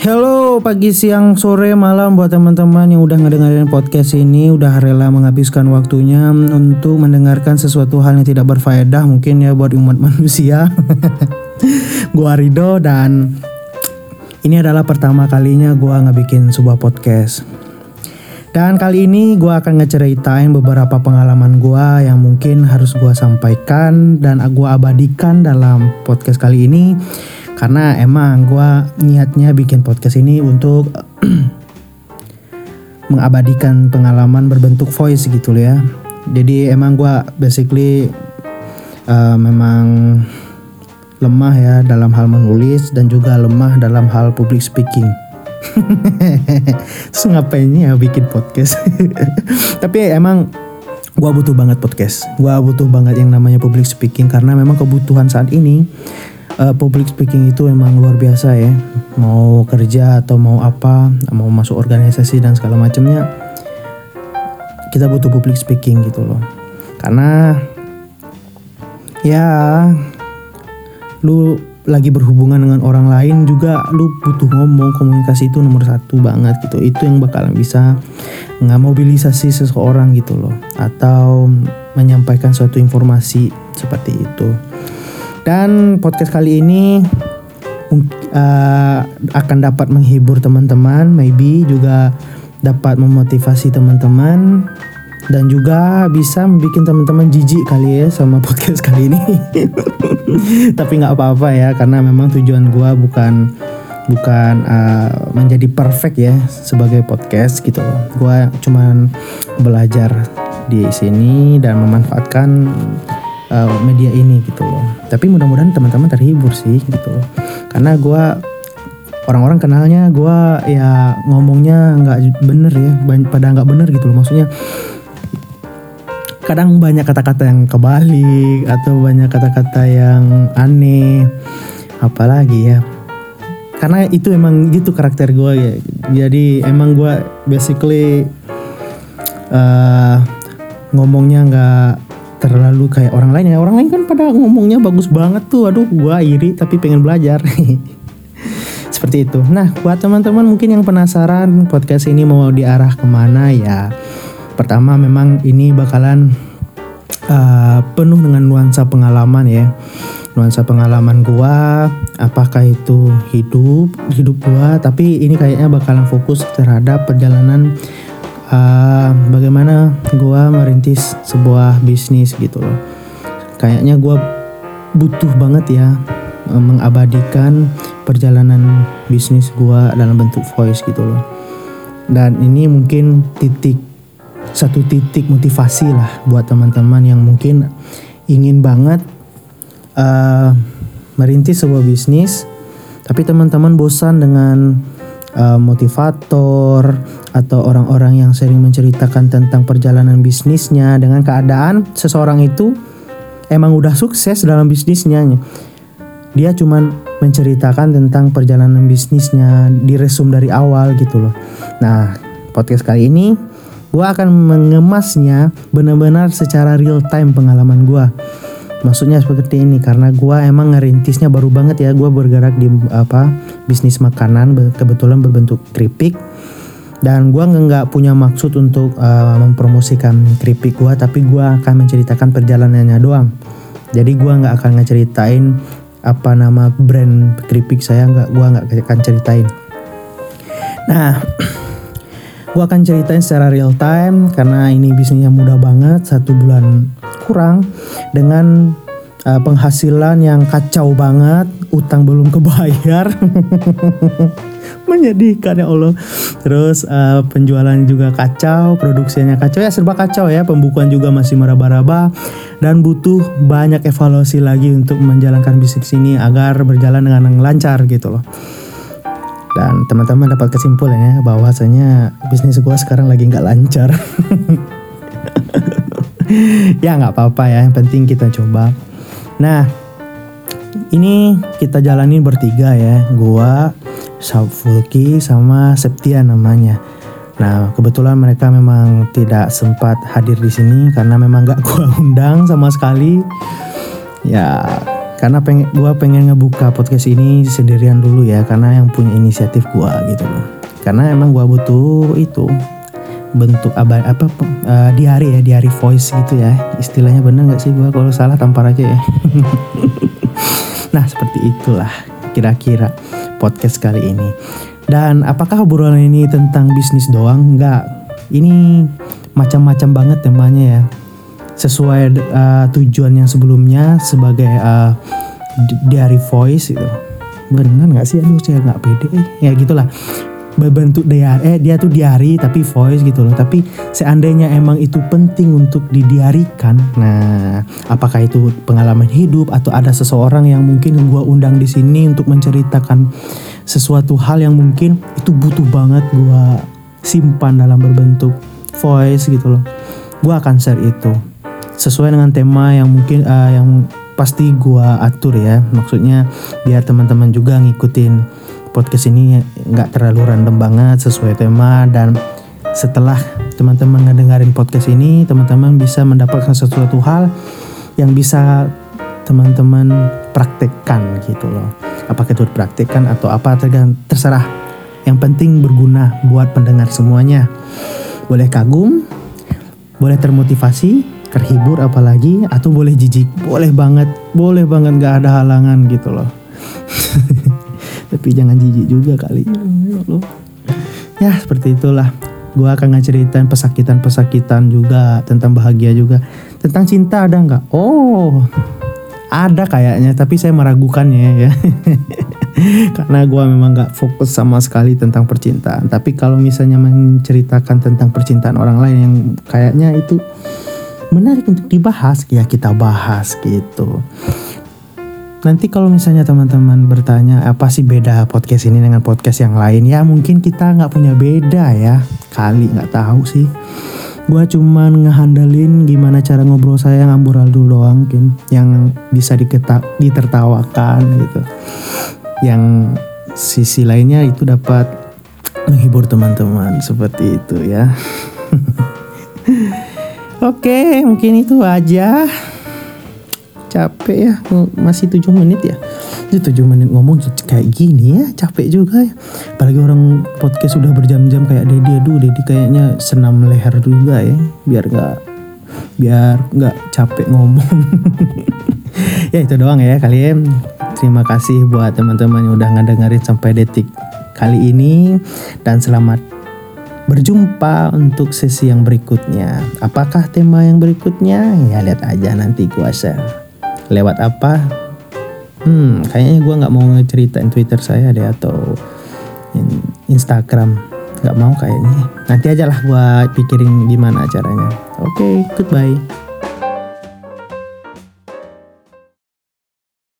Hello pagi, siang, sore, malam buat teman-teman yang udah ngedengerin podcast ini Udah rela menghabiskan waktunya untuk mendengarkan sesuatu hal yang tidak berfaedah Mungkin ya buat umat manusia. Gua Rido dan ini adalah pertama kalinya gua ngebikin sebuah podcast. Dan kali ini gue akan ngeceritain beberapa pengalaman gue yang mungkin harus gue sampaikan dan gue abadikan dalam podcast kali ini karena emang gue niatnya bikin podcast ini untuk mengabadikan pengalaman berbentuk voice gitu ya. Jadi emang gue basically uh, memang lemah ya dalam hal menulis dan juga lemah dalam hal public speaking. Terus ngapain ya bikin podcast? Tapi emang gue butuh banget podcast. Gue butuh banget yang namanya public speaking Karena memang kebutuhan saat ini uh, public speaking itu emang luar biasa ya. Mau kerja atau mau apa mau masuk organisasi dan segala macamnya kita butuh public speaking gitu loh. Karena ya lu lagi berhubungan dengan orang lain juga lu butuh ngomong komunikasi itu nomor satu banget gitu. Itu yang bakalan bisa nggak mobilisasi seseorang gitu loh. Atau menyampaikan suatu informasi seperti itu dan podcast kali ini uh, akan dapat menghibur teman-teman, maybe juga dapat memotivasi teman-teman dan juga bisa membuat teman-teman jijik kali ya sama podcast kali ini. Tapi nggak apa-apa ya karena memang tujuan gue bukan bukan uh, menjadi perfect ya sebagai podcast gitu. Gue cuman belajar di sini dan memanfaatkan uh, media ini gitu loh. Tapi mudah-mudahan teman-teman terhibur sih gitu loh. Karena gue orang-orang kenalnya gue ya ngomongnya nggak bener ya, pada nggak bener gitu loh. Maksudnya kadang banyak kata-kata yang kebalik atau banyak kata-kata yang aneh. Apalagi ya. Karena itu emang gitu karakter gue ya. Jadi emang gue basically uh, ngomongnya nggak terlalu kayak orang lain ya. Orang lain kan pada ngomongnya bagus banget tuh. Aduh gua iri tapi pengen belajar. Seperti itu. Nah buat teman-teman mungkin yang penasaran podcast ini mau diarah ke mana ya? Pertama memang ini bakalan uh, penuh dengan nuansa pengalaman ya. Nuansa pengalaman gua apakah itu hidup hidup gua tapi ini kayaknya bakalan fokus terhadap perjalanan uh, bagaimana gue merintis sebuah bisnis gitu loh. Kayaknya gue butuh banget ya uh, mengabadikan perjalanan bisnis gue dalam bentuk voice gitu loh. Dan ini mungkin titik satu titik motivasi lah buat teman-teman yang mungkin ingin banget uh, merintis sebuah bisnis tapi teman-teman bosan dengan uh, motivator atau orang-orang yang sering menceritakan tentang perjalanan bisnisnya dengan keadaan seseorang itu emang udah sukses dalam bisnisnya. Dia cuman menceritakan tentang perjalanan bisnisnya, diresum dari awal gitu loh. Nah, podcast kali ini gue akan mengemasnya benar-benar secara real time pengalaman gue maksudnya seperti ini karena gue emang ngerintisnya baru banget ya. Gue bergerak di apa bisnis makanan kebetulan berbentuk keripik. Dan gue nggak punya maksud untuk uh, mempromosikan keripik gue tapi gue akan menceritakan perjalanannya doang. Jadi gue nggak akan ngeceritain apa nama brand keripik saya nggak gue nggak akan ceritain. Nah gue akan ceritain secara real time karena ini bisnisnya mudah banget satu bulan kurang dengan uh, penghasilan yang kacau banget, utang belum kebayar. Menyedihkan ya Allah. Terus uh, penjualan juga kacau, produksinya kacau ya serba kacau ya. Pembukuan juga masih meraba-raba dan butuh banyak evaluasi lagi untuk menjalankan bisnis ini agar berjalan dengan lancar gitu loh. Dan teman-teman dapat kesimpulannya bahwasanya bisnis gue sekarang lagi nggak lancar. ya nggak apa-apa ya yang penting kita coba. Nah ini kita jalani bertiga ya gua Sabfulki sama Septia namanya. Nah kebetulan mereka memang tidak sempat hadir di sini karena memang nggak gua undang sama sekali. Ya karena pengen gua pengen ngebuka podcast ini sendirian dulu ya karena yang punya inisiatif gua gitu loh. Karena emang gua butuh itu bentuk apa apa uh, diary ya diary voice gitu ya. Istilahnya bener nggak sih gua kalau salah tampar aja ya? Nah seperti itulah kira-kira podcast kali ini. Dan apakah obrolan ini tentang bisnis doang? Nggak. Ini macam-macam banget temanya ya sesuai uh, tujuan yang sebelumnya sebagai uh, diary voice itu benar nggak sih? Aduh saya nggak pede. Eh. ya gitulah. Berbentuk diary eh dia tuh diary tapi voice gitu loh. Tapi seandainya emang itu penting untuk didiarikan nah apakah itu pengalaman hidup atau ada seseorang yang mungkin gua undang di sini untuk menceritakan sesuatu hal yang mungkin itu butuh banget gua simpan dalam berbentuk voice gitu loh. Gua akan share itu sesuai dengan tema yang mungkin uh, yang pasti gua atur ya. Maksudnya biar teman-teman juga ngikutin podcast ini nggak terlalu random banget sesuai tema. Dan setelah teman-teman ngedengerin podcast ini teman-teman bisa mendapatkan sesuatu hal yang bisa teman-teman praktekkan gitu loh. Apakah itu praktekkan atau apa terserah. Yang penting berguna buat pendengar semuanya. Boleh kagum boleh termotivasi terhibur apalagi atau boleh jijik. Boleh banget boleh banget gak ada halangan gitu loh. Tapi jangan jijik juga kali. Ya seperti itulah. Gue akan ngeceritain pesakitan-pesakitan juga tentang bahagia juga. Tentang cinta ada nggak? Oh ada kayaknya tapi saya meragukannya ya. Karena gue memang gak fokus sama sekali tentang percintaan. Tapi kalau misalnya menceritakan tentang percintaan orang lain yang kayaknya itu menarik untuk dibahas ya kita bahas gitu. Nanti kalau misalnya teman-teman bertanya apa sih beda podcast ini dengan podcast yang lain? Ya mungkin kita nggak punya beda ya. Kali nggak tahu sih. Gue cuman ngehandalin gimana cara ngobrol saya ngamburadul doang mungkin yang bisa diketa ditertawakan gitu. Yang sisi lainnya itu dapat menghibur teman-teman seperti itu ya Oke, mungkin itu aja. Capek ya, masih 7 menit ya. Ini 7 menit ngomong kayak gini ya, capek juga ya. Apalagi orang podcast sudah berjam-jam kayak Dedi. Aduh, Dedi kayaknya senam leher juga ya, biar nggak biar nggak capek ngomong. ya itu doang ya kalian. Terima kasih buat teman-teman yang udah ngedengerin sampai detik kali ini dan selamat berjumpa untuk sesi yang berikutnya. Apakah tema yang berikutnya? Ya lihat aja nanti kuasa. Lewat apa? Hmm, kayaknya gue nggak mau ngeceritain Twitter saya deh atau Instagram. Nggak mau kayaknya. Nanti aja lah gue pikirin gimana caranya. Oke, okay, goodbye.